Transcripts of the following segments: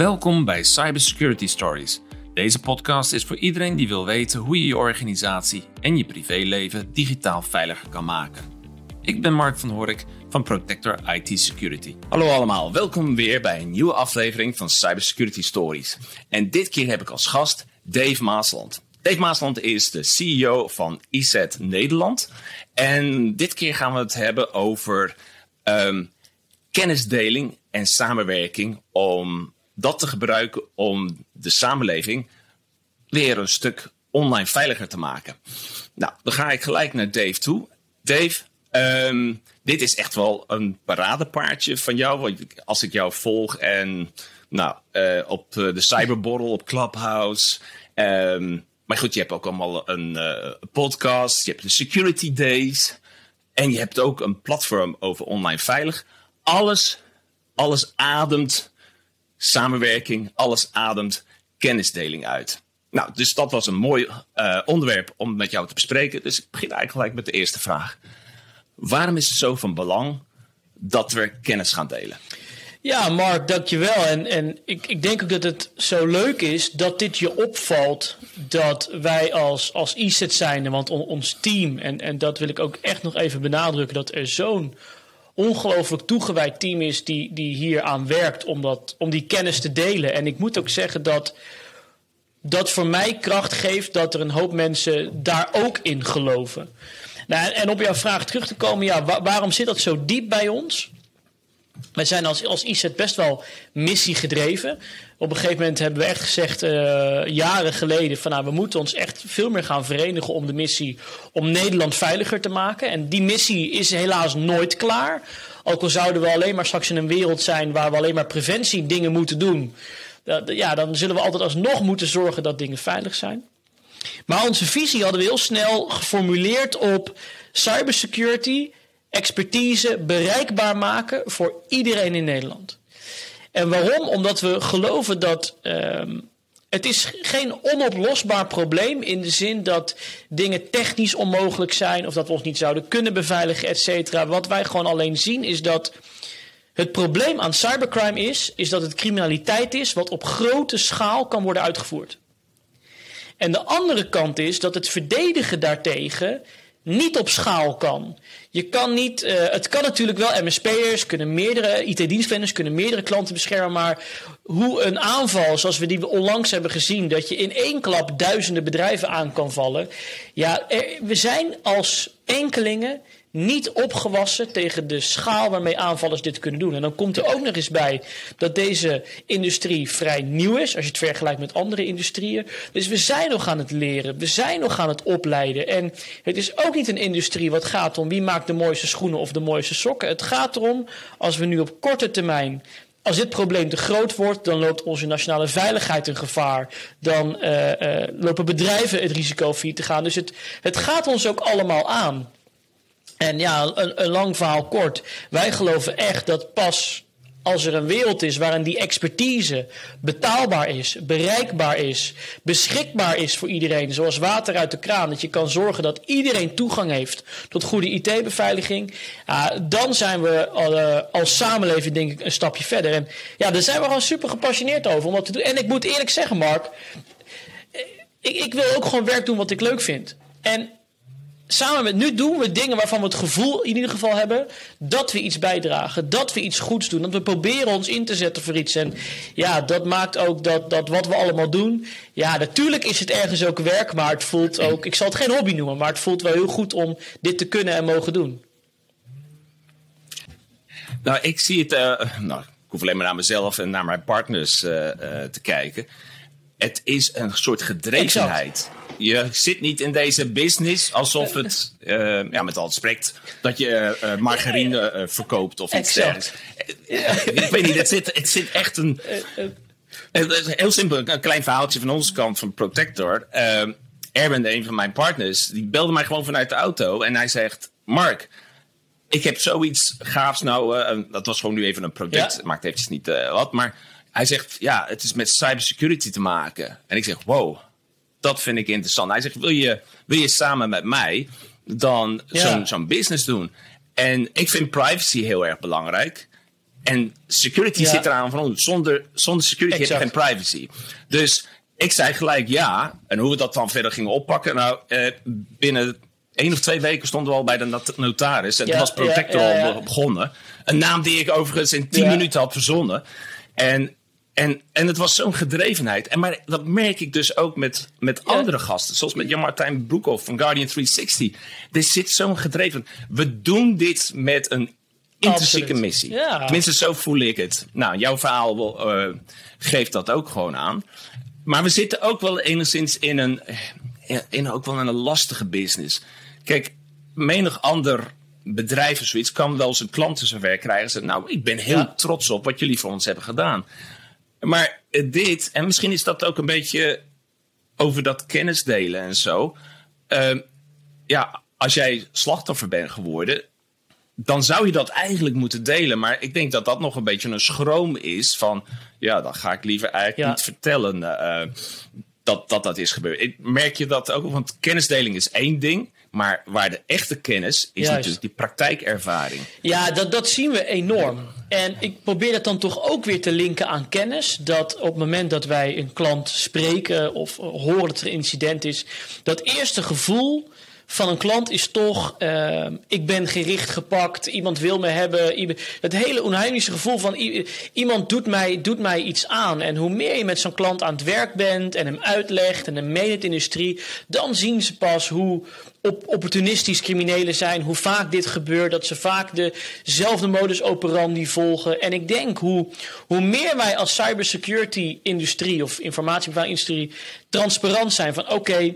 Welkom bij Cybersecurity Stories. Deze podcast is voor iedereen die wil weten hoe je je organisatie en je privéleven digitaal veiliger kan maken. Ik ben Mark van Horik van Protector IT Security. Hallo allemaal, welkom weer bij een nieuwe aflevering van Cybersecurity Stories. En dit keer heb ik als gast Dave Maasland. Dave Maasland is de CEO van IZ Nederland. En dit keer gaan we het hebben over ehm, kennisdeling en samenwerking om dat te gebruiken om de samenleving weer een stuk online veiliger te maken. Nou, dan ga ik gelijk naar Dave toe. Dave, ehm, dit is echt wel een paradepaardje van jou. Als ik jou volg en nou, uh, op de cyberborrel, op Clubhouse. Um, maar goed, je hebt ook allemaal een uh, podcast. Je hebt de Security Days. En je hebt ook een platform over online veilig. Alles, alles ademt samenwerking, alles ademt kennisdeling uit. Nou, dus dat was een mooi uh, onderwerp om met jou te bespreken. Dus ik begin eigenlijk gelijk met de eerste vraag. Waarom is het zo van belang dat we kennis gaan delen? Ja, Mark, dankjewel. En, en ik, ik denk ook dat het zo leuk is dat dit je opvalt dat wij als, als ISET zijn, want ons team, en, en dat wil ik ook echt nog even benadrukken, dat er zo'n ongelooflijk toegewijd team is die, die hier aan werkt om, dat, om die kennis te delen. En ik moet ook zeggen dat dat voor mij kracht geeft dat er een hoop mensen daar ook in geloven. Nou, en op jouw vraag terug te komen, ja, waarom zit dat zo diep bij ons? Wij zijn als, als IZ best wel missiegedreven. Op een gegeven moment hebben we echt gezegd, uh, jaren geleden, van nou, we moeten ons echt veel meer gaan verenigen om de missie om Nederland veiliger te maken. En die missie is helaas nooit klaar. Ook al zouden we alleen maar straks in een wereld zijn waar we alleen maar preventie dingen moeten doen. ja, dan zullen we altijd alsnog moeten zorgen dat dingen veilig zijn. Maar onze visie hadden we heel snel geformuleerd op cybersecurity expertise bereikbaar maken voor iedereen in Nederland. En waarom? Omdat we geloven dat um, het is geen onoplosbaar probleem in de zin dat dingen technisch onmogelijk zijn of dat we ons niet zouden kunnen beveiligen, et cetera. Wat wij gewoon alleen zien is dat het probleem aan cybercrime is, is dat het criminaliteit is wat op grote schaal kan worden uitgevoerd. En de andere kant is dat het verdedigen daartegen niet op schaal kan. Je kan niet, uh, het kan natuurlijk wel, MSP'ers kunnen meerdere, IT-dienstverleners kunnen meerdere klanten beschermen, maar hoe een aanval zoals we die onlangs hebben gezien, dat je in één klap duizenden bedrijven aan kan vallen. Ja, we zijn als enkelingen niet opgewassen tegen de schaal waarmee aanvallers dit kunnen doen. En dan komt er ook nog eens bij dat deze industrie vrij nieuw is, als je het vergelijkt met andere industrieën. Dus we zijn nog aan het leren, we zijn nog aan het opleiden. En het is ook niet een industrie wat gaat om wie maakt de mooiste schoenen of de mooiste sokken. Het gaat erom, als we nu op korte termijn als dit probleem te groot wordt, dan loopt onze nationale veiligheid een gevaar. Dan uh, uh, lopen bedrijven het risico failliet te gaan. Dus het, het gaat ons ook allemaal aan. En ja, een, lang verhaal kort. Wij geloven echt dat pas als er een wereld is waarin die expertise betaalbaar is, bereikbaar is, beschikbaar is voor iedereen, zoals water uit de kraan, dat je kan zorgen dat iedereen toegang heeft tot goede IT-beveiliging, dan zijn we uh, als samenleving denk ik een stapje verder. En ja, daar zijn we gewoon super gepassioneerd over om dat te doen. En ik moet eerlijk zeggen, Mark, ik, ik wil ook gewoon werk doen wat ik leuk vind. En samen met nu doen we dingen waarvan we het gevoel in ieder geval hebben dat we iets bijdragen, dat we iets goeds doen, dat we proberen ons in te zetten voor iets. En ja, dat maakt ook dat, dat wat we allemaal doen. Ja, natuurlijk is het ergens ook werk, maar het voelt ook, ik zal het geen hobby noemen, maar het voelt wel heel goed om dit te kunnen en mogen doen. Nou, ik zie het, uh, nou, ik hoef alleen maar naar mezelf en naar mijn partners uh, uh, te kijken. Het is een soort gedrevenheid je zit niet in deze business alsof het, uh, ja, met al het spreekt, dat je uh, margarine uh, verkoopt of iets dergelijks. ik weet niet, het zit, het zit echt een. heel simpel, een klein verhaaltje van onze kant van Protector. Erwin, een van mijn partners, die belde mij gewoon vanuit de auto en hij zegt: Mark, ik heb zoiets gaafs nou. dat was gewoon nu even een product, ja? maakt eventjes niet wat, maar hij zegt: Ja, het is met cybersecurity te maken. En ik zeg: Wow dat vind ik interessant. Hij zegt, wil je, wil je samen met mij dan zo'n zo'n business doen? En ik vind privacy heel erg belangrijk. En security Ja. zit eraan van ons. Zonder, zonder security heb je geen privacy. Dus ik zei gelijk ja. En hoe we dat dan verder gingen oppakken. Nou, eh, binnen één of twee weken stonden we al bij de not- notaris. En Ja, toen was Protector al begonnen. Een naam die ik overigens in tien minuten had verzonnen. En, en, en het was zo'n gedrevenheid. En maar dat merk ik dus ook met, met Ja. andere gasten. Zoals met Jan-Martijn Broekhoff van Guardian 360. Er zit zo'n gedreven... We doen dit met een intrinsieke missie. Ja. Tenminste, zo voel ik het. Nou, jouw verhaal eh, geeft dat ook gewoon aan. Maar we zitten ook wel enigszins in een, eh, in ook wel een lastige business. Kijk, menig ander bedrijf of zoiets kan wel zijn klanten zover krijgen. en Zeggen, nou, ik ben heel Ja. trots op wat jullie voor ons hebben gedaan. Maar eh, dit, en misschien is dat ook een beetje over dat kennis delen en zo. Ehm, ja, als jij slachtoffer bent geworden, dan zou je dat eigenlijk moeten delen. Maar ik denk dat dat nog een beetje een schroom is van... ja, dan ga ik liever eigenlijk Ja. niet vertellen eh, dat, dat dat is gebeurd. Ik, merk je dat ook? Want kennisdeling is één ding... maar waar de echte kennis is Juist. natuurlijk die praktijkervaring. Ja, dat, dat zien we enorm. En ik probeer dat dan toch ook weer te linken aan kennis. Dat op het moment dat wij een klant spreken of horen dat er een incident is, dat eerste gevoel van een klant is toch: eh, ik ben gericht gepakt, iemand wil me hebben. Het hele onheimelijke gevoel van iemand doet mij, doet mij iets aan. En hoe meer je met zo'n klant aan het werk bent en hem uitlegt en hem mee in de industrie, dan zien ze pas hoe op opportunistisch criminelen zijn, hoe vaak dit gebeurt, dat ze vaak dezelfde modus operandi volgen. En ik denk hoe, hoe meer wij als cybersecurity industrie of informatiebewaring industrie transparant zijn van oké,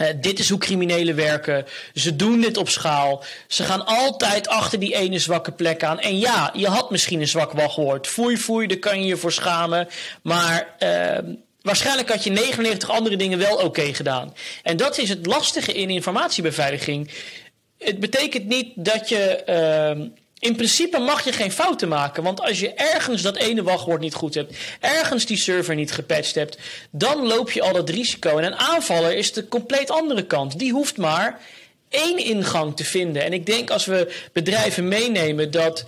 eh, dit is hoe criminelen werken. Ze doen dit op schaal. Ze gaan altijd achter die ene zwakke plek aan. En ja, je had misschien een zwak wachtwoord. Foei, foei, daar kan je je voor schamen. Maar eh, waarschijnlijk had je 99 andere dingen wel oké gedaan. En dat is het lastige in informatiebeveiliging. Het betekent niet dat je. ehm, in principe mag je geen fouten maken. Want als je ergens dat ene wachtwoord niet goed hebt, ergens die server niet gepatcht hebt, dan loop je al dat risico. En een aanvaller is de compleet andere kant. Die hoeft maar één ingang te vinden. En ik denk als we bedrijven meenemen dat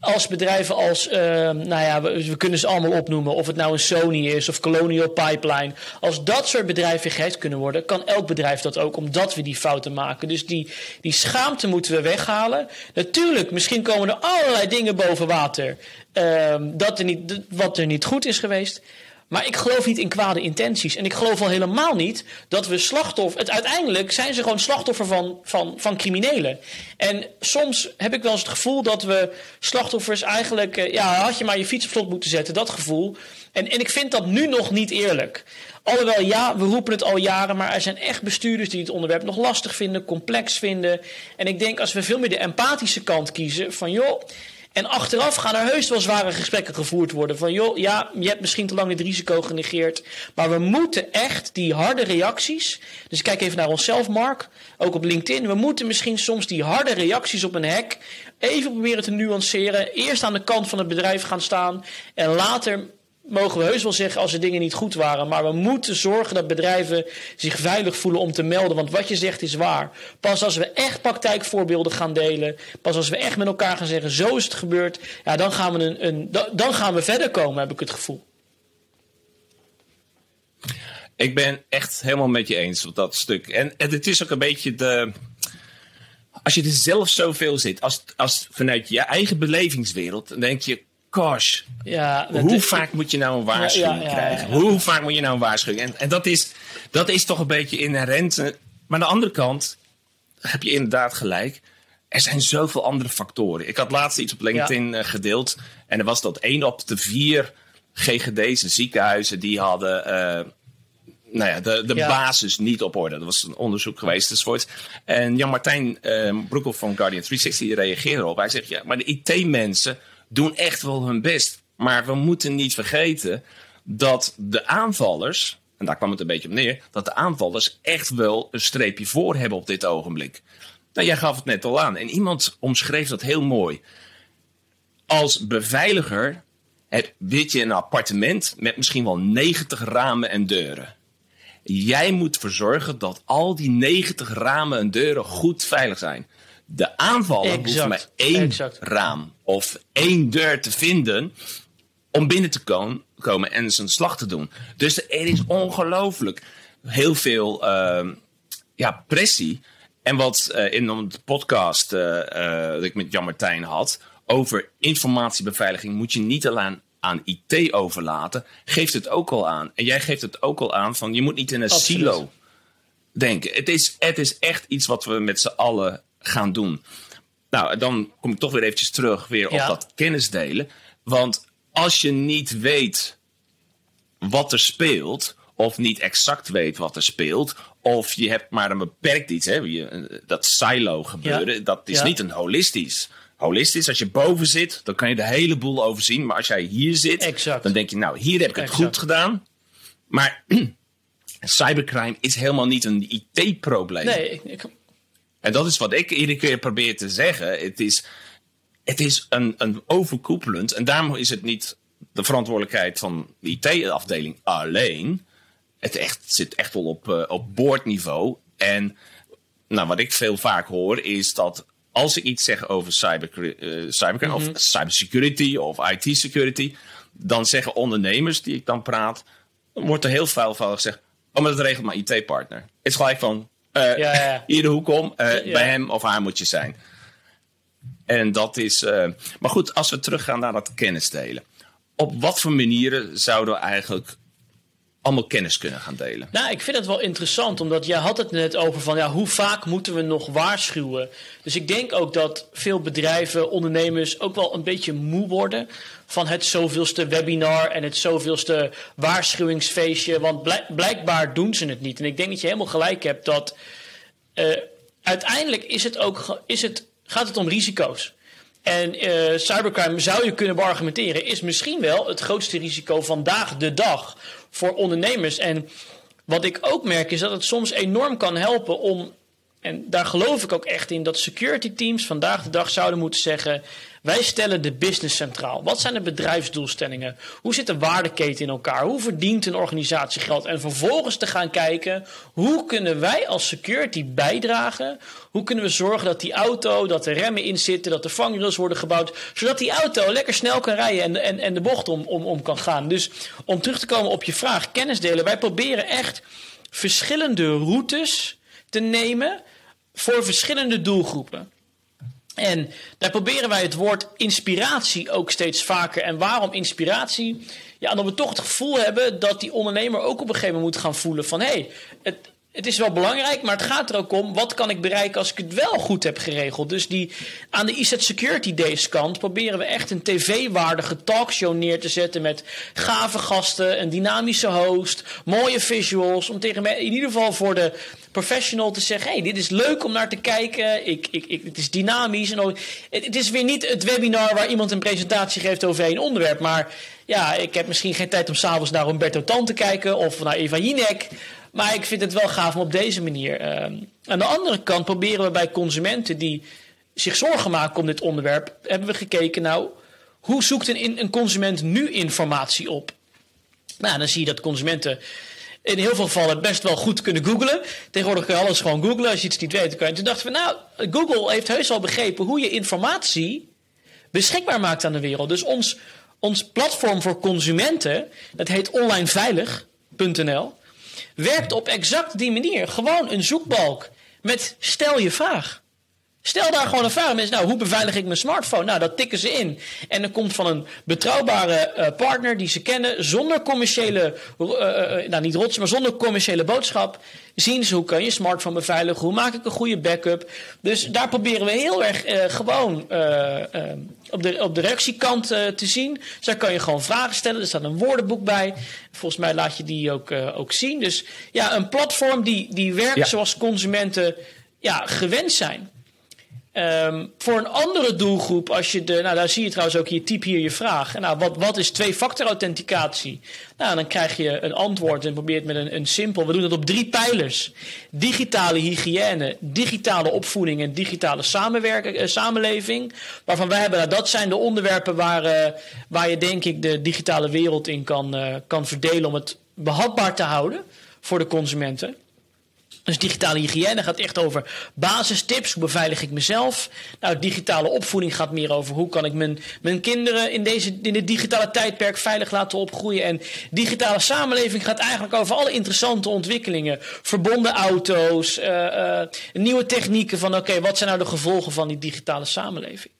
als bedrijven als, ehm, nou ja, we, kunnen ze allemaal opnoemen, of het nou een Sony is of Colonial Pipeline, als dat soort bedrijven gehackt kunnen worden, kan elk bedrijf dat ook, omdat we die fouten maken. Dus die, die schaamte moeten we weghalen. Natuurlijk, misschien komen er allerlei dingen boven water ehm, dat er niet, wat er niet goed is geweest. Maar ik geloof niet in kwade intenties. En ik geloof al helemaal niet dat we slachtoffer. Het, uiteindelijk zijn ze gewoon slachtoffer van, van, van criminelen. En soms heb ik wel eens het gevoel dat we slachtoffers eigenlijk. eh, Ja, had je maar je fiets op slot moeten zetten, dat gevoel. En, en ik vind dat nu nog niet eerlijk. Alhoewel, ja, we roepen het al jaren, maar er zijn echt bestuurders die het onderwerp nog lastig vinden, complex vinden. En ik denk als we veel meer de empathische kant kiezen, van joh. En achteraf gaan er heus wel zware gesprekken gevoerd worden. Van joh, ja, je hebt misschien te lang het risico genegeerd. Maar we moeten echt die harde reacties. Dus kijk even naar onszelf, Mark. Ook op LinkedIn. We moeten misschien soms die harde reacties op een hack. even proberen te nuanceren. Eerst aan de kant van het bedrijf gaan staan. En later mogen we heus wel zeggen als er dingen niet goed waren. Maar we moeten zorgen dat bedrijven zich veilig voelen om te melden. Want wat je zegt is waar. Pas als we echt praktijkvoorbeelden gaan delen. Pas als we echt met elkaar gaan zeggen: zo is het gebeurd. Ja, dan gaan we, een, een, da- dan gaan we verder komen, heb ik het gevoel. Ik ben echt helemaal met je eens op dat stuk. En, en het is ook een beetje de. Als je er zelf zoveel zit, als, als vanuit je eigen belevingswereld, dan denk je: gosh, Ja, hoe vaak moet je nou een waarschuwing Ja, ja, ja, krijgen? Hoe vaak moet je nou een waarschuwing? En, en dat, is, dat is toch een beetje inherent. Maar aan de andere kant heb je inderdaad gelijk. Er zijn zoveel andere factoren. Ik had laatst iets op LinkedIn eh, gedeeld. En er was dat één op de vier GGD's, de ziekenhuizen, die hadden eh, nou ja, de, de Ja. basis niet op orde. Dat was een onderzoek geweest enzovoort. En Jan-Martijn eh Broekhoff van Guardian 360 reageerde erop. Hij zegt, ja, maar de IT-mensen doen echt wel hun best. Maar we moeten niet vergeten dat de aanvallers, en daar kwam het een beetje op neer, dat de aanvallers echt wel een streepje voor hebben op dit ogenblik. Nou, jij gaf het net al aan. En iemand omschreef dat heel mooi. Als beveiliger heb, weet je een appartement met misschien wel 90 ramen en deuren. Jij moet ervoor zorgen dat al die 90 ramen en deuren goed veilig zijn. De aanvaller hoeft Exact, maar één exact. raam of één deur te vinden om binnen te ko- komen en zijn slag te doen. Dus er is ongelooflijk heel veel ehm, ja, pressie. En wat eh, in de podcast eh, eh, dat ik met Jan Martijn had over informatiebeveiliging moet je niet alleen aan IT overlaten, geeft het ook al aan. En jij geeft het ook al aan van je moet niet in een Absoluut. silo denken. Het is, het is echt iets wat we met z'n allen gaan doen. Nou, dan kom ik toch weer eventjes terug weer op dat kennis delen. Want als je niet weet wat er speelt, of niet exact weet wat er speelt, of je hebt maar een beperkt iets, hè, dat silo gebeuren, Ja. dat is Ja. niet een holistisch. Holistisch, als je boven zit, dan kan je de hele boel overzien. Maar als jij hier zit, Exact. dan denk je, nou, hier heb ik het Exact. goed gedaan. Maar cybercrime is helemaal niet een IT-probleem. Nee, ik, ik- En dat is wat ik iedere keer probeer te zeggen. Het is, het is een, een overkoepelend. En daarom is het niet de verantwoordelijkheid van de IT-afdeling alleen. Het echt, zit echt wel op, eh, op boordniveau. En nou, wat ik veel vaak hoor is dat als ik iets zeg over cyber, eh, cybercrime of cybersecurity of IT-security, dan zeggen ondernemers die ik dan praat, dan wordt er heel veel van gezegd: Oh, maar dat regelt mijn IT-partner. Het is gelijk van: Ja, ja, ja. de hoek om, eh, bij hem of haar moet je zijn. En dat is. eh, maar goed, als we teruggaan naar dat kennis delen. Op wat voor manieren zouden we eigenlijk allemaal kennis kunnen gaan delen? Nou, ik vind het wel interessant, omdat jij had het net over van ja, hoe vaak moeten we nog waarschuwen. Dus ik denk ook dat veel bedrijven, ondernemers ook wel een beetje moe worden van het zoveelste webinar en het zoveelste waarschuwingsfeestje. Want blijk- blijkbaar doen ze het niet. En ik denk dat je helemaal gelijk hebt dat eh, uiteindelijk is het ook, is het, gaat het om risico's. En eh, cybercrime zou je kunnen beargumenteren, is misschien wel het grootste risico vandaag de dag voor ondernemers. En wat ik ook merk is dat het soms enorm kan helpen om, en daar geloof ik ook echt in, dat security teams vandaag de dag zouden moeten zeggen: wij stellen de business centraal. Wat zijn de bedrijfsdoelstellingen? Hoe zit de waardeketen in elkaar? Hoe verdient een organisatie geld? En vervolgens te gaan kijken, hoe kunnen wij als security bijdragen? Hoe kunnen we zorgen dat die auto, dat de remmen in zitten, dat de vangrails worden gebouwd, zodat die auto lekker snel kan rijden en, en, en de bocht om, om, om kan gaan. Dus om terug te komen op je vraag, kennis delen. Wij proberen echt verschillende routes te nemen voor verschillende doelgroepen. En daar proberen wij het woord inspiratie ook steeds vaker. En waarom inspiratie? Ja, omdat we toch het gevoel hebben dat die ondernemer ook op een gegeven moment moet gaan voelen van hé, hey, het is wel belangrijk, maar het gaat er ook om wat kan ik bereiken als ik het wel goed heb geregeld. Dus die, aan de ISET Security Days kant proberen we echt een tv-waardige talkshow neer te zetten met gave gasten, een dynamische host, mooie visuals. Om tegen in ieder geval voor de professional te zeggen: hey, dit is leuk om naar te kijken. Ik, ik, ik, het is dynamisch. En het is weer niet het webinar waar iemand een presentatie geeft over één onderwerp. Maar ja, ik heb misschien geen tijd om s'avonds naar Humberto Tan te kijken of naar Eva Jinek. Maar ik vind het wel gaaf om op deze manier. ehm, aan de andere kant proberen we bij consumenten die zich zorgen maken om dit onderwerp, hebben we gekeken, nou, hoe zoekt een, een consument nu informatie op? Nou, dan zie je dat consumenten in heel veel gevallen best wel goed kunnen googlen. Tegenwoordig kun je alles gewoon googlen. Als je iets niet weet, kan je. Toen dachten we, nou, Google heeft heus al begrepen hoe je informatie beschikbaar maakt aan de wereld. Dus ons, ons platform voor consumenten, dat heet onlineveilig.nl, werkt op exact die manier. Gewoon een zoekbalk met stel je vraag. Stel daar gewoon een vraag. Mensen, nou, hoe beveilig ik mijn smartphone? Nou, dat tikken ze in. En dan komt van een betrouwbare eh, partner die ze kennen, zonder commerciële, eh, eh, nou niet rots, maar zonder commerciële boodschap. Zien ze hoe kan je smartphone beveiligen? Hoe maak ik een goede backup? Dus daar proberen we heel erg gewoon op, de, op de reactiekant te zien. Dus daar kan je gewoon vragen stellen. Er staat een woordenboek bij. Volgens mij laat je die ook, ook zien. Dus ja, een platform die, die werkt Ja. zoals consumenten ja, gewend zijn. Ehm, voor een andere doelgroep, als je de, nou daar zie je trouwens ook hier, typ hier je vraag. Nou, wat, wat is twee-factor authenticatie? Nou, dan krijg je een antwoord en probeer het met een, een simpel. We doen het op drie pijlers: digitale hygiëne, digitale opvoeding en digitale samenwerking, eh, samenleving. Waarvan wij hebben, nou, dat zijn de onderwerpen waar, eh, waar je denk ik de digitale wereld in kan, eh, kan verdelen om het behapbaar te houden voor de consumenten. Dus digitale hygiëne gaat echt over basistips. Hoe beveilig ik mezelf? Nou, digitale opvoeding gaat meer over hoe kan ik mijn, mijn kinderen in, deze, in dit digitale tijdperk veilig laten opgroeien. En digitale samenleving gaat eigenlijk over alle interessante ontwikkelingen. Verbonden auto's, uh, nieuwe technieken van oké, wat zijn nou de gevolgen van die digitale samenleving?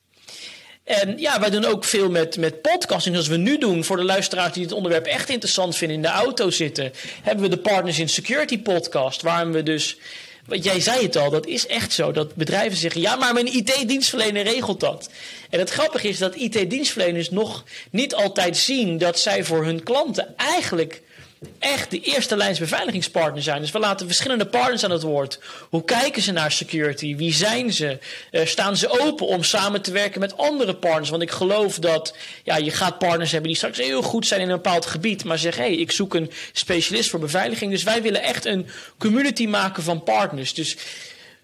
En ja, wij doen ook veel met, met podcasting, zoals we nu doen. Voor de luisteraars die het onderwerp echt interessant vinden, in de auto zitten, hebben we de Partners in Security podcast, waarin we dus. Want jij zei het al, dat is echt zo. Dat bedrijven zeggen: ja, maar mijn IT-dienstverlener regelt dat. En het grappige is dat IT-dienstverleners nog niet altijd zien dat zij voor hun klanten eigenlijk echt de eerste lijns beveiligingspartner zijn. Dus we laten verschillende partners aan het woord. Hoe kijken ze naar security? Wie zijn ze? Uh, staan ze open om samen te werken met andere partners? Want ik geloof dat ja, je gaat partners hebben die straks heel goed zijn in een bepaald gebied, maar zeggen: hé, hey, ik zoek een specialist voor beveiliging. Dus wij willen echt een community maken van partners. Dus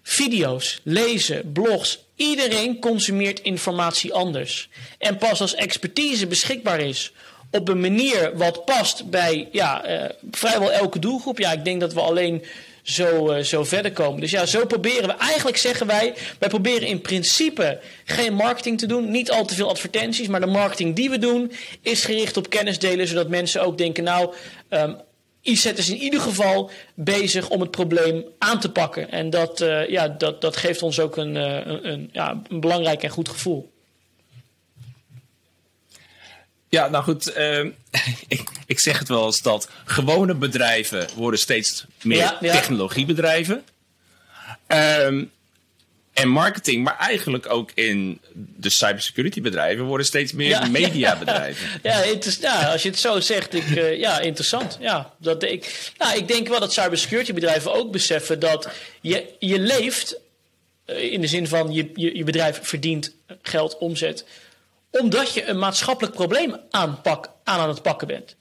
video's, lezen, blogs. Iedereen consumeert informatie anders. En pas als expertise beschikbaar is op een manier wat past bij ja, uh, vrijwel elke doelgroep. Ja, ik denk dat we alleen zo, uh, zo verder komen. Dus ja, zo proberen we. Eigenlijk zeggen wij, wij proberen in principe geen marketing te doen. Niet al te veel advertenties. Maar de marketing die we doen is gericht op kennis delen. Zodat mensen ook denken, nou, um, IZ is in ieder geval bezig om het probleem aan te pakken. En dat, uh, ja, dat, dat geeft ons ook een, een, een, ja, een belangrijk en goed gevoel. Ja, nou goed, uh, ik, ik zeg het wel eens dat gewone bedrijven worden steeds meer ja, ja. technologiebedrijven. Um, en marketing, maar eigenlijk ook in de cybersecurity bedrijven worden steeds meer ja, mediabedrijven. Ja, ja, als je het zo zegt, ik, uh, ja, interessant. Ja, dat, ik, nou, ik denk wel dat cybersecurity bedrijven ook beseffen dat je, je leeft, uh, in de zin van je, je, je bedrijf verdient geld, omzet omdat je een maatschappelijk probleem aanpak, aan aan het pakken bent.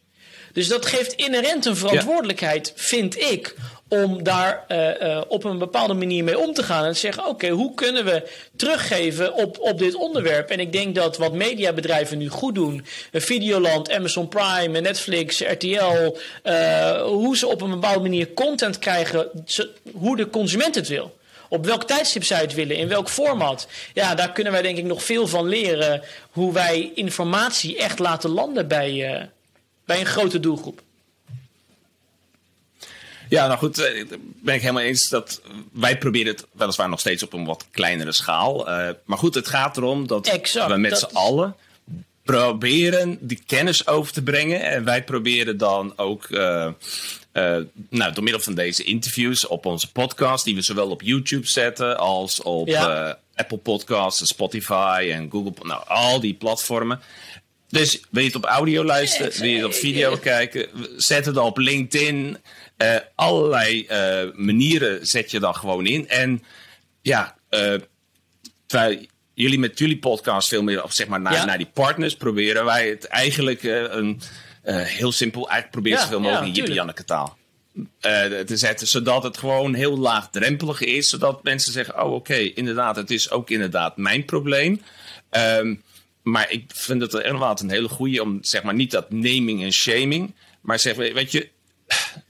Dus dat geeft inherent een verantwoordelijkheid, ja. vind ik, om daar uh, uh, op een bepaalde manier mee om te gaan. En te zeggen: oké, okay, hoe kunnen we teruggeven op, op dit onderwerp? En ik denk dat wat mediabedrijven nu goed doen, Videoland, Amazon Prime, Netflix, RTL, hoe ze op een bepaalde manier content krijgen, hoe de consument het wil op welk tijdstip zij het willen, in welk format. Ja, daar kunnen wij denk ik nog veel van leren. Hoe wij informatie echt laten landen bij, uh, bij een grote doelgroep. Ja, nou goed, uh, ben ik helemaal eens dat wij proberen het weliswaar nog steeds op een wat kleinere schaal. Uh, maar goed, het gaat erom dat exact, we met z'n allen proberen die kennis over te brengen. En wij proberen dan ook uh, uh, nou, door middel van deze interviews op onze podcast, die we zowel op YouTube zetten als op ja. uh, Apple Podcasts, Spotify en Google, nou, al die platformen. Dus wil je het op audio luisteren, wil je het op video kijken, zet het op LinkedIn. Uh, allerlei manieren zet je dan gewoon in. En ja, terwijl jullie met jullie podcast veel meer zeg maar, naar, ja. naar die partners proberen wij het eigenlijk een heel simpel, eigenlijk probeer ja, zoveel mogelijk ja, in Jippie-Janneke taal te zetten. Zodat het gewoon heel laagdrempelig is. Zodat mensen zeggen, oh oké, okay, inderdaad, het is ook inderdaad mijn probleem. Um, maar ik vind het inderdaad een hele goede om, zeg maar, niet dat naming en shaming. Maar zeg, weet je,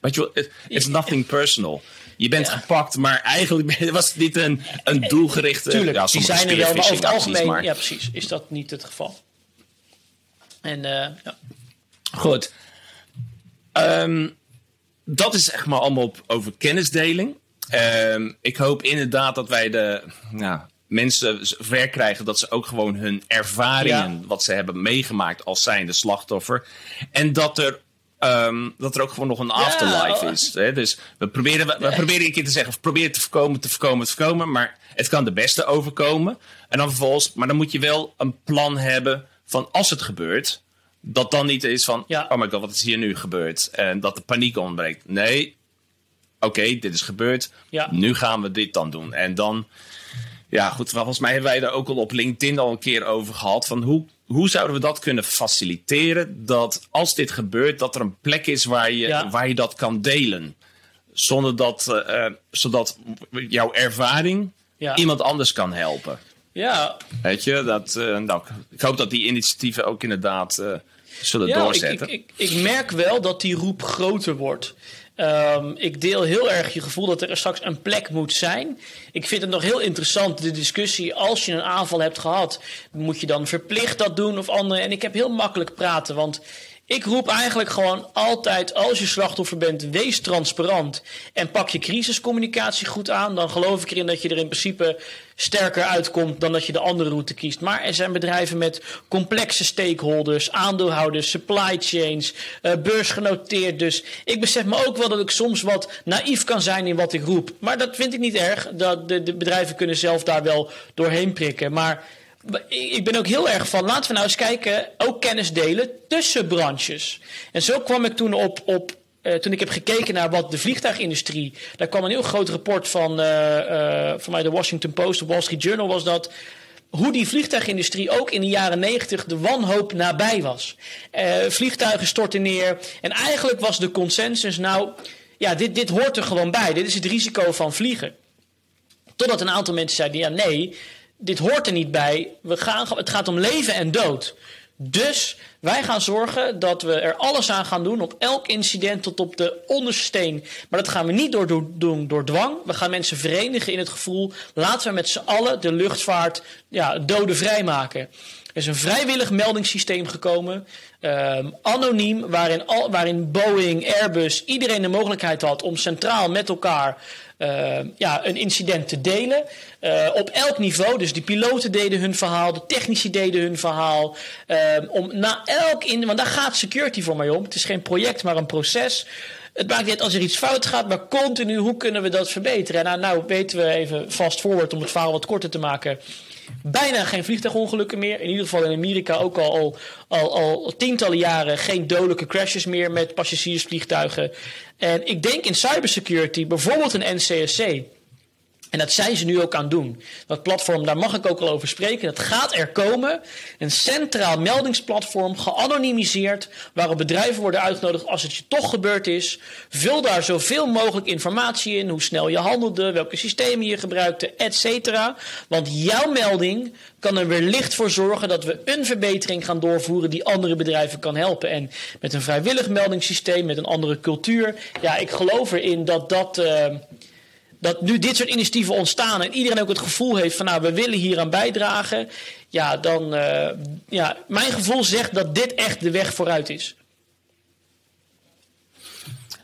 weet je it's nothing personal. Je bent ja. gepakt, maar eigenlijk was het niet een, een doelgerichte... Tuurlijk, ja, die zijn er wel, maar over het algemeen... Maar... Ja, precies, is dat niet het geval. En uh, ja. Goed. Um, dat is echt maar allemaal op, over kennisdeling. Um, ik hoop inderdaad dat wij de nou, mensen ver krijgen dat ze ook gewoon hun ervaringen, ja. wat ze hebben meegemaakt als zijnde slachtoffer. En dat er Um, dat er ook gewoon nog een afterlife ja. is. Hè? Dus we proberen, we, we proberen een keer te zeggen: probeer te voorkomen, te voorkomen, te voorkomen. Maar het kan de beste overkomen. En dan vervolgens, maar dan moet je wel een plan hebben van als het gebeurt dat dan niet is van, ja. oh my god, wat is hier nu gebeurd? En dat de paniek ontbreekt. Nee, oké, okay, dit is gebeurd. Ja. Nu gaan we dit dan doen. En dan, ja goed, volgens mij hebben wij daar ook al op LinkedIn al een keer over gehad. Van hoe, hoe zouden we dat kunnen faciliteren? Dat als dit gebeurt, dat er een plek is waar je, ja. waar je dat kan delen. Zonder dat, uh, zodat jouw ervaring iemand anders kan helpen. Ja. Weet je, dat, uh, nou, ik hoop dat die initiatieven ook inderdaad uh, zullen ja, doorzetten. Ik, ik, ik, merk wel dat die roep groter wordt. Um, ik deel heel erg je gevoel dat er straks een plek moet zijn. Ik vind het nog heel interessant, de discussie. Als je een aanval hebt gehad, moet je dan verplicht dat doen of andere. En ik heb heel makkelijk praten, want ik roep eigenlijk gewoon altijd, als je slachtoffer bent, wees transparant. En pak je crisiscommunicatie goed aan. Dan geloof ik erin dat je er in principe sterker uitkomt dan dat je de andere route kiest. Maar er zijn bedrijven met complexe stakeholders, aandeelhouders, supply chains, uh, beursgenoteerd. Dus ik besef me ook wel dat ik soms wat naïef kan zijn in wat ik roep. Maar dat vind ik niet erg. Dat de, de bedrijven kunnen zelf daar wel doorheen prikken. Maar ik ben ook heel erg van, laten we nou eens kijken, ook kennis delen tussen branches. En zo kwam ik toen op, op uh, toen ik heb gekeken naar wat de vliegtuigindustrie. Daar kwam een heel groot rapport van, uh, van mij de Washington Post, de Wall Street Journal was dat. Hoe die vliegtuigindustrie ook in de jaren negentig de wanhoop nabij was. vliegtuigen stortten neer. En eigenlijk was de consensus, nou, ja, dit, dit hoort er gewoon bij. Dit is het risico van vliegen. Totdat een aantal mensen zeiden, ja, nee, dit hoort er niet bij. We gaan, het gaat om leven en dood. Dus wij gaan zorgen dat we er alles aan gaan doen op elk incident tot op de onderste steen. Maar dat gaan we niet door, door, doen door dwang. We gaan mensen verenigen in het gevoel. Laten we met z'n allen de luchtvaart ja, doden vrijmaken. Er is een vrijwillig meldingssysteem gekomen, ehm, anoniem, waarin, al, waarin Boeing, Airbus, iedereen de mogelijkheid had om centraal met elkaar uh, ja, een incident te delen. Uh, op elk niveau. Dus de piloten deden hun verhaal, de technici deden hun verhaal. Uh, om na elk in, want daar gaat security voor mij om. Het is geen project, maar een proces. Het maakt niet als er iets fout gaat, maar continu, hoe kunnen we dat verbeteren? En nou, nou weten we even fast forward om het verhaal wat korter te maken bijna geen vliegtuigongelukken meer. In ieder geval in Amerika ook al, al, al, al tientallen jaren geen dodelijke crashes meer met passagiersvliegtuigen. En ik denk in cybersecurity, bijvoorbeeld een NCSC. En dat zijn ze nu ook aan het doen. Dat platform, daar mag ik ook al over spreken. Dat gaat er komen. Een centraal meldingsplatform, geanonimiseerd, waarop bedrijven worden uitgenodigd als het je toch gebeurd is. Vul daar zoveel mogelijk informatie in, hoe snel je handelde, welke systemen je gebruikte, et cetera. Want jouw melding kan er weer licht voor zorgen dat we een verbetering gaan doorvoeren die andere bedrijven kan helpen. En met een vrijwillig meldingssysteem, met een andere cultuur. Ja, ik geloof erin dat dat. Uh, dat nu dit soort initiatieven ontstaan en iedereen ook het gevoel heeft van nou we willen hier aan bijdragen, ja, dan uh, ja, mijn gevoel zegt dat dit echt de weg vooruit is.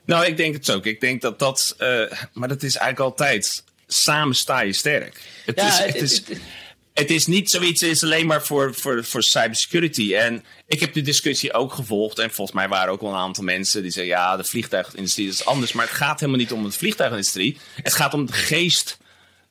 Nou, ik denk het ook. Ik denk dat dat, uh, maar dat is eigenlijk altijd samen sta je sterk. Het ja, is, het, het is, het is niet zoiets is alleen maar voor, voor, voor cybersecurity. En ik heb de discussie ook gevolgd. En volgens mij waren ook wel een aantal mensen die zeggen: ja, de vliegtuigindustrie is anders. Maar het gaat helemaal niet om de vliegtuigindustrie. Het gaat om de geest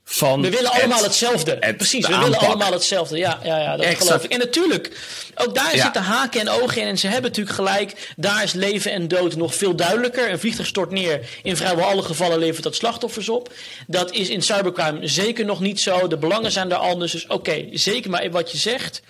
van. We willen allemaal hetzelfde. Precies, we willen allemaal hetzelfde. Ja, ja, ja dat geloof ik. En natuurlijk, ook daar zitten haken en ogen in. En ze hebben natuurlijk gelijk. Daar is leven en dood nog veel duidelijker. Een vliegtuig stort neer. In vrijwel alle gevallen levert dat slachtoffers op. Dat is in cybercrime zeker nog niet zo. De belangen zijn daar anders. Dus oké, zeker maar wat je zegt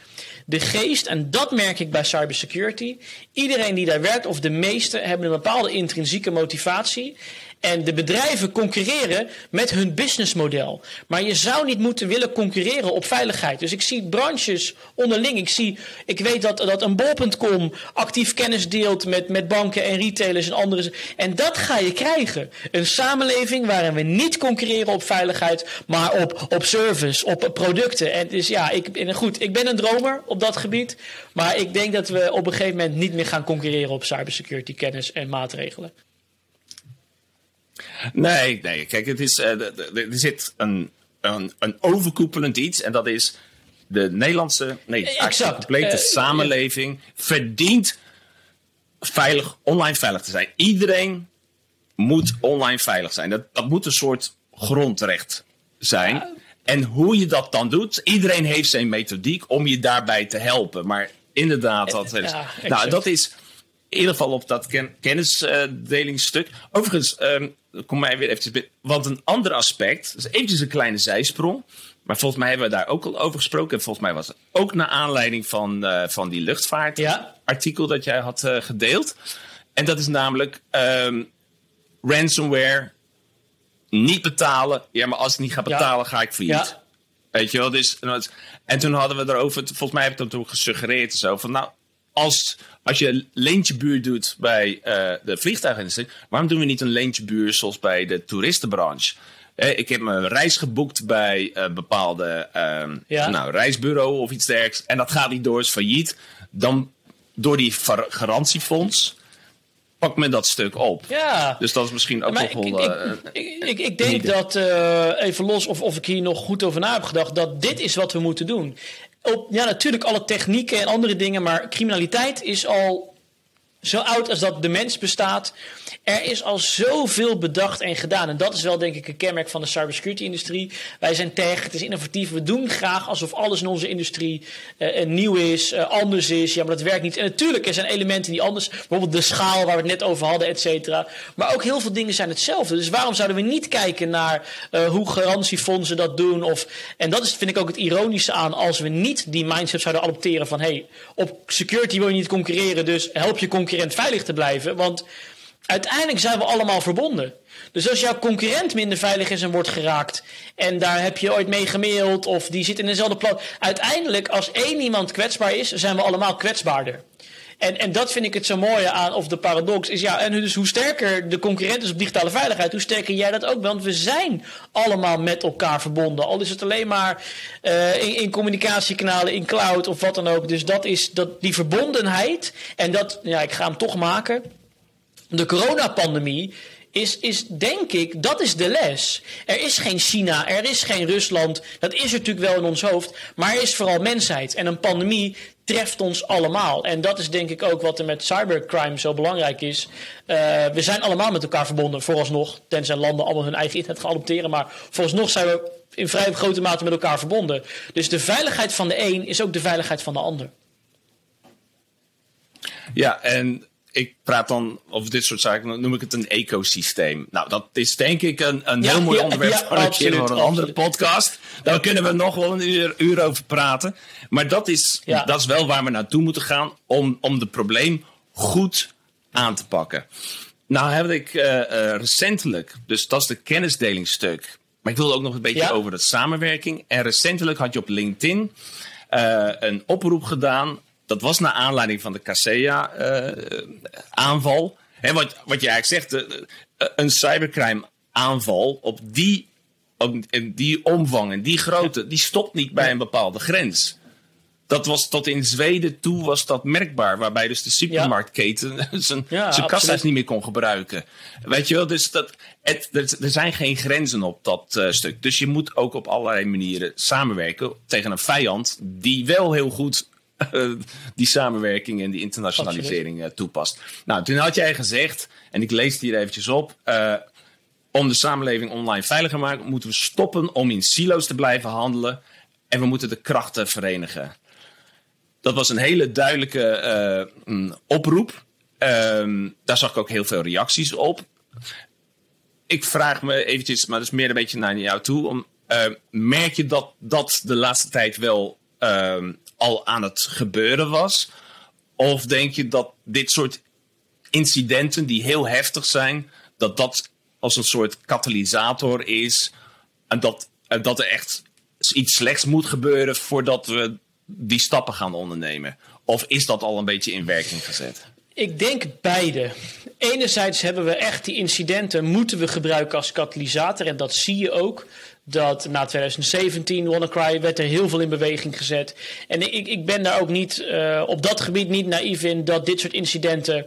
de geest, en dat merk ik bij cybersecurity. Iedereen die daar werkt, of de meeste, hebben een bepaalde intrinsieke motivatie. En de bedrijven concurreren met hun businessmodel. Maar je zou niet moeten willen concurreren op veiligheid. Dus ik zie branches onderling. Ik, zie, ik weet dat, dat een bol.com actief kennis deelt met, met banken en retailers en anderen. En dat ga je krijgen. Een samenleving waarin we niet concurreren op veiligheid, maar op, op service, op producten. En dus ja, ik, goed, ik ben een dromer op dat gebied. Maar ik denk dat we op een gegeven moment niet meer gaan concurreren op cybersecurity kennis en maatregelen. Nee, nee. Kijk, het is, uh, er zit een, een, een overkoepelend iets. En dat is de Nederlandse, nee, exact. de complete uh, samenleving verdient veilig, online veilig te zijn. Iedereen moet online veilig zijn. Dat, dat moet een soort grondrecht zijn. En hoe je dat dan doet, iedereen heeft zijn methodiek om je daarbij te helpen. Maar inderdaad, dat, ja, nou, dat is in ieder geval op dat ken, kennisdelingsstuk. Overigens, um, kom mij weer eventjes Want een ander aspect, dus eventjes een kleine zijsprong. Maar volgens mij hebben we daar ook al over gesproken. En volgens mij was het ook naar aanleiding van, uh, van die luchtvaartartikel dat jij had uh, gedeeld. En dat is namelijk um, ransomware niet betalen. Ja, maar als ik niet ga betalen, ga ik failliet. Ja. Weet je wel, dus, en toen hadden we erover, volgens mij heb ik dat toen gesuggereerd en zo, van nou, als, als je leentjebuur doet bij uh, de vliegtuigindustrie, waarom doen we niet een leentjebuur zoals bij de toeristenbranche? Eh, ik heb mijn reis geboekt bij een bepaalde uh, nou, reisbureau of iets dergelijks. En dat gaat niet door, is failliet. Dan door die garantiefonds pak men dat stuk op. Ja. Dus dat is misschien ook nog wel... Ik, ik, ik, ik, denk dat, uh, even los of, of ik hier nog goed over na heb gedacht... dat dit is wat we moeten doen. Op, ja, natuurlijk alle technieken en andere dingen... maar criminaliteit is al zo oud als dat de mens bestaat. Er is al zoveel bedacht en gedaan. En dat is wel denk ik een kenmerk van de cybersecurity-industrie. Wij zijn tech, het is innovatief. We doen graag alsof alles in onze industrie uh, nieuw is, uh, anders is. Ja, maar dat werkt niet. En natuurlijk, er zijn elementen die anders... Bijvoorbeeld de schaal waar we het net over hadden, et cetera. Maar ook heel veel dingen zijn hetzelfde. Dus waarom zouden we niet kijken naar hoe garantiefondsen dat doen? Of, en dat is, vind ik ook het ironische aan... als we niet die mindset zouden adopteren van... hey, op security wil je niet concurreren, dus help je concurrent veilig te blijven. Want uiteindelijk zijn we allemaal verbonden. Dus als jouw concurrent minder veilig is en wordt geraakt. en daar heb je ooit mee gemaild. of die zit in dezelfde plan. uiteindelijk, als één iemand kwetsbaar is, zijn we allemaal kwetsbaarder. En, en dat vind ik het zo mooie aan, of de paradox, is ja, en dus hoe sterker de concurrent is op digitale veiligheid, hoe sterker jij dat ook. Want we zijn allemaal met elkaar verbonden. Al is het alleen maar uh, in, in, communicatiekanalen, in cloud of wat dan ook. Dus dat is dat, die verbondenheid. En dat, ja, ik ga hem toch maken de coronapandemie is, is denk ik, dat is de les. Er is geen China, er is geen Rusland. Dat is natuurlijk wel in ons hoofd. Maar er is vooral mensheid. En een pandemie treft ons allemaal. En dat is denk ik ook wat er met cybercrime zo belangrijk is. Uh, we zijn allemaal met elkaar verbonden, vooralsnog. Tenzij landen allemaal hun eigen internet gaan adopteren. Maar vooralsnog zijn we in vrij grote mate met elkaar verbonden. Dus de veiligheid van de een is ook de veiligheid van de ander. Ja, en ik praat dan over dit soort zaken, dan noem ik het een ecosysteem. Nou, dat is denk ik een, een heel mooi onderwerp ja, voor, absoluut, een, voor een andere podcast. Daar kunnen we nog wel een uur, uur over praten. Maar dat is, dat is wel waar we naartoe moeten gaan om, om het probleem goed aan te pakken. Nou heb ik uh, uh, recentelijk, dus dat is de kennisdelingsstuk. Maar ik wilde ook nog een beetje over de samenwerking. En recentelijk had je op LinkedIn uh, een oproep gedaan dat was naar aanleiding van de Kaseya-aanval. Uh, wat, wat je eigenlijk zegt, uh, een cybercrime-aanval op die, op, in die omvang en die grootte, die stopt niet bij een bepaalde grens. Dat was tot in Zweden toe was dat merkbaar, waarbij dus de supermarktketen ja. zijn, ja, zijn kassa's niet meer kon gebruiken. Weet je wel, dus dat, het, er, zijn geen grenzen op dat uh, stuk. Dus je moet ook op allerlei manieren samenwerken tegen een vijand die wel heel goed die samenwerking en die internationalisering uh, toepast. Nou, toen had jij gezegd, en ik lees het hier eventjes op. Uh, om de samenleving online veiliger te maken, moeten we stoppen om in silo's te blijven handelen. En we moeten de krachten verenigen. Dat was een hele duidelijke uh, oproep. Um, daar zag ik ook heel veel reacties op. Ik vraag me eventjes, maar dat is meer een beetje naar jou toe. Om, merk je dat dat de laatste tijd wel uh, al aan het gebeuren was? Of denk je dat dit soort incidenten die heel heftig zijn, dat dat als een soort katalysator is en dat, en dat er echt iets slechts moet gebeuren voordat we die stappen gaan ondernemen? Of is dat al een beetje in werking gezet? Ik denk beide. Enerzijds hebben we echt die incidenten moeten we gebruiken als katalysator en dat zie je ook dat na 2017, WannaCry, werd er heel veel in beweging gezet. En ik, ik ben daar ook niet, uh, op dat gebied niet naïef in dat dit soort incidenten...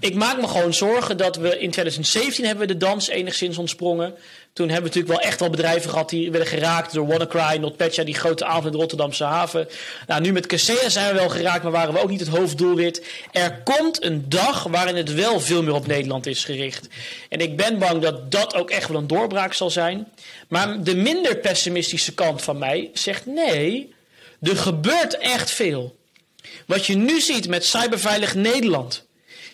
Ik maak me gewoon zorgen dat we in 2017 hebben we de dans enigszins ontsprongen. Toen hebben we natuurlijk wel echt wel bedrijven gehad die werden geraakt door WannaCry, NotPetya, die grote avond in de Rotterdamse haven. Nou, nu met Kaseya zijn we wel geraakt, maar waren we ook niet het hoofddoelwit. Er komt een dag waarin het wel veel meer op Nederland is gericht. En ik ben bang dat dat ook echt wel een doorbraak zal zijn. Maar de minder pessimistische kant van mij zegt nee, er gebeurt echt veel. Wat je nu ziet met Cyberveilig Nederland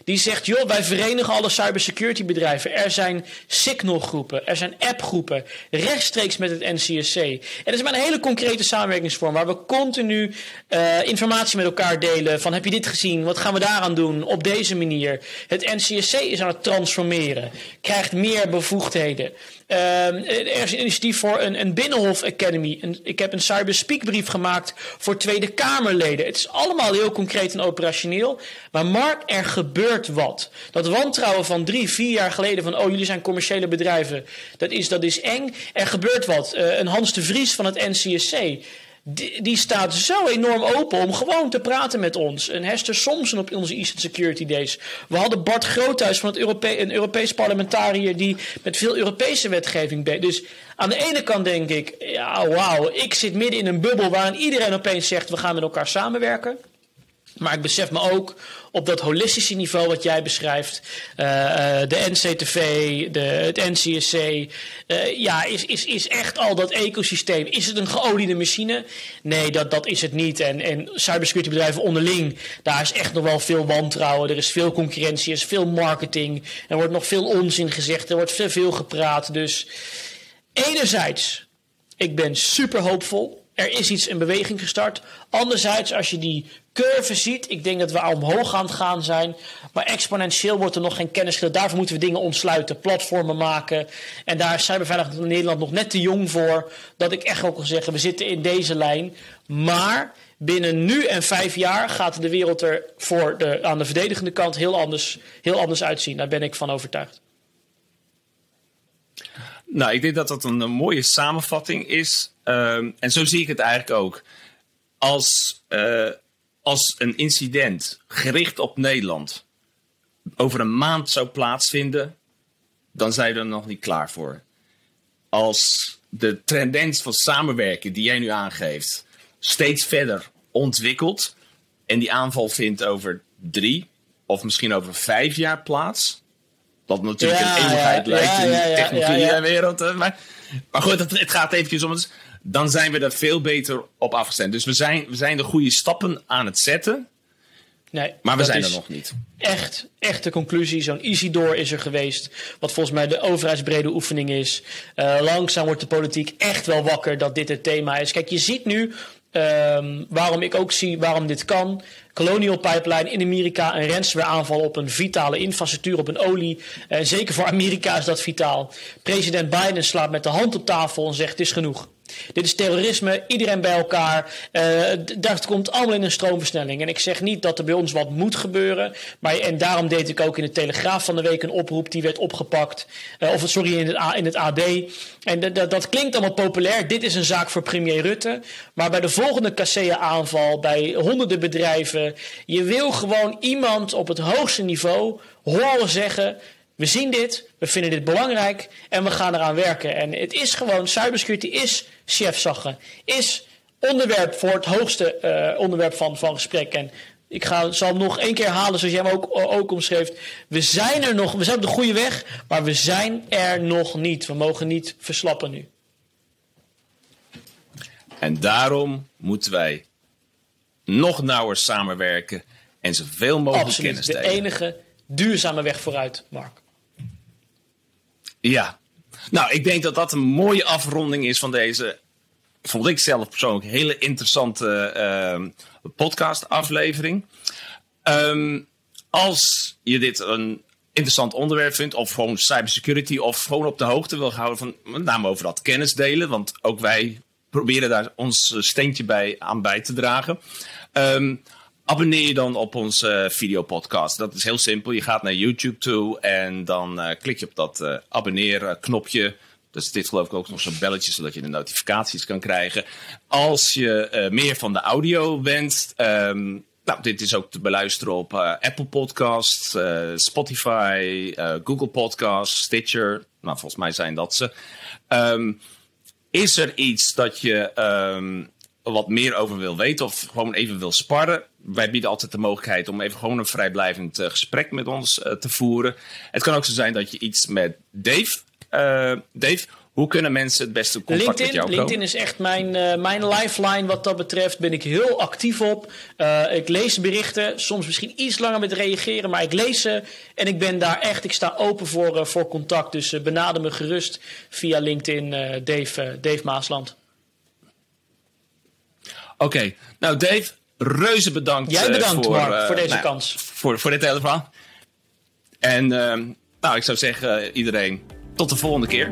Die zegt, joh, wij verenigen alle cybersecurity bedrijven. Er zijn signalgroepen, er zijn appgroepen, rechtstreeks met het NCSC. En dat is maar een hele concrete samenwerkingsvorm waar we continu uh, informatie met elkaar delen. Van heb je dit gezien? Wat gaan we daaraan doen? Op deze manier. Het NCSC is aan het transformeren, krijgt meer bevoegdheden. Uh, er is een initiatief voor een, een Binnenhof Academy. ik heb een cyberspeakbrief gemaakt voor Tweede Kamerleden. Het is allemaal heel concreet en operationeel. Maar Mark, er gebeurt wat. Dat wantrouwen van drie, vier jaar geleden van... oh, jullie zijn commerciële bedrijven, dat is, dat is eng. Er gebeurt wat. Uh, een Hans de Vries van het NCSC die, staat zo enorm open om gewoon te praten met ons. En Hester Somsen op onze Eastern Security Days. We hadden Bart Groothuis van het Europe een Europees parlementariër die met veel Europese wetgeving Dus aan de ene kant denk ik, ja wauw, ik zit midden in een bubbel waarin iedereen opeens zegt we gaan met elkaar samenwerken. Maar ik besef me ook op dat holistische niveau wat jij beschrijft. Uh, de NCTV, de, het NCSC. Eh, ja, is, is, is echt al dat ecosysteem. Is het een geoliede machine? Nee, dat, dat is het niet. En, en cybersecurity bedrijven onderling, daar is echt nog wel veel wantrouwen. Er is veel concurrentie, er is veel marketing. Er wordt nog veel onzin gezegd, er wordt veel, veel gepraat. Dus enerzijds, ik ben super hoopvol er is iets in beweging gestart. Anderzijds, als je die curve ziet, ik denk dat we omhoog aan het gaan zijn. Maar exponentieel wordt er nog geen kennis gedaan. Daarvoor moeten we dingen ontsluiten, platformen maken. En daar is cyberveiligheid in Nederland nog net te jong voor. Dat ik echt ook wil zeggen, we zitten in deze lijn. Maar binnen nu en vijf jaar gaat de wereld er voor de, aan de verdedigende kant heel anders, heel anders uitzien. Daar ben ik van overtuigd. Nou, ik denk dat dat een, mooie samenvatting is. Ehm, en zo zie ik het eigenlijk ook. Als, uh, als een incident gericht op Nederland over een maand zou plaatsvinden, dan zijn we er nog niet klaar voor. Als de tendens van samenwerken die jij nu aangeeft steeds verder ontwikkelt en die aanval vindt over drie of misschien over vijf jaar plaats, wat natuurlijk een eeuwigheid lijkt in de technologie-wereld. Maar, maar goed, het, het gaat eventjes om... Het, dan zijn we er veel beter op afgestemd. Dus we zijn, we zijn de goede stappen aan het zetten. Nee, maar we zijn er nog niet. Echt, echt de conclusie. Zo'n easy door is er geweest. Wat volgens mij de overheidsbrede oefening is. Uh, langzaam wordt de politiek echt wel wakker dat dit het thema is. Kijk, je ziet nu um, waarom ik ook zie waarom dit kan. Colonial Pipeline in Amerika, een ransomware aanval op een vitale infrastructuur, op een olie. Eh, zeker voor Amerika is dat vitaal. President Biden slaat met de hand op tafel en zegt: Het is genoeg. Dit is terrorisme, iedereen bij elkaar. Uh, dat komt allemaal in een stroomversnelling. En ik zeg niet dat er bij ons wat moet gebeuren. Maar, en daarom deed ik ook in de Telegraaf van de week een oproep. Die werd opgepakt. Uh, of sorry, in het, in het AD. En dat klinkt allemaal populair. Dit is een zaak voor premier Rutte. Maar bij de volgende Kassea-aanval, bij honderden bedrijven. Je wil gewoon iemand op het hoogste niveau horen zeggen we zien dit, we vinden dit belangrijk en we gaan eraan werken. En het is gewoon, cybersecurity is chefzaggen, is onderwerp voor het hoogste uh, onderwerp van, van gesprek. En ik ga, zal hem nog één keer halen zoals jij hem ook, ook omschreef. We zijn er nog, we zijn op de goede weg, maar we zijn er nog niet. We mogen niet verslappen nu. En daarom moeten wij nog nauwer samenwerken en zoveel mogelijk Absoluut, kennis delen. De enige duurzame weg vooruit, Mark. Ja. Nou, ik denk dat dat een mooie afronding is van deze, vond ik zelf persoonlijk, hele interessante uh, podcast-aflevering. Ehm, als je dit een interessant onderwerp vindt, of gewoon cybersecurity, of gewoon op de hoogte wil houden van met name over dat kennis delen, want ook wij proberen daar ons steentje bij aan bij te dragen. Um, abonneer je dan op onze videopodcast. Dat is heel simpel. Je gaat naar YouTube toe en dan uh, klik je op dat uh, abonneer knopje. Dus dit geloof ik ook nog zo'n belletje, zodat je de notificaties kan krijgen. Als je meer van de audio wenst, um, nou, dit is ook te beluisteren op Apple Podcasts, Spotify, Google Podcasts, Stitcher. Nou, volgens mij zijn dat ze. Um, is er iets dat je um, wat meer over wil weten of gewoon even wil sparren, wij bieden altijd de mogelijkheid om even gewoon een vrijblijvend uh, gesprek met ons uh, te voeren. Het kan ook zo zijn dat je iets met Dave, uh, Dave, Hoe kunnen mensen het beste contact LinkedIn, met jou komen? LinkedIn is echt mijn, uh, mijn lifeline wat dat betreft. Ben ik heel actief op. Uh, ik lees berichten, soms misschien iets langer met reageren, maar ik lees ze. En ik ben daar echt, ik sta open voor, uh, voor contact. Dus benader me gerust via LinkedIn, Dave, Dave Maasland. Oké, okay. nou Dave, reuze bedankt. Jij bedankt voor, Mark, voor deze nou, kans. Voor, voor dit hele verhaal. En nou, ik zou zeggen iedereen, tot de volgende keer.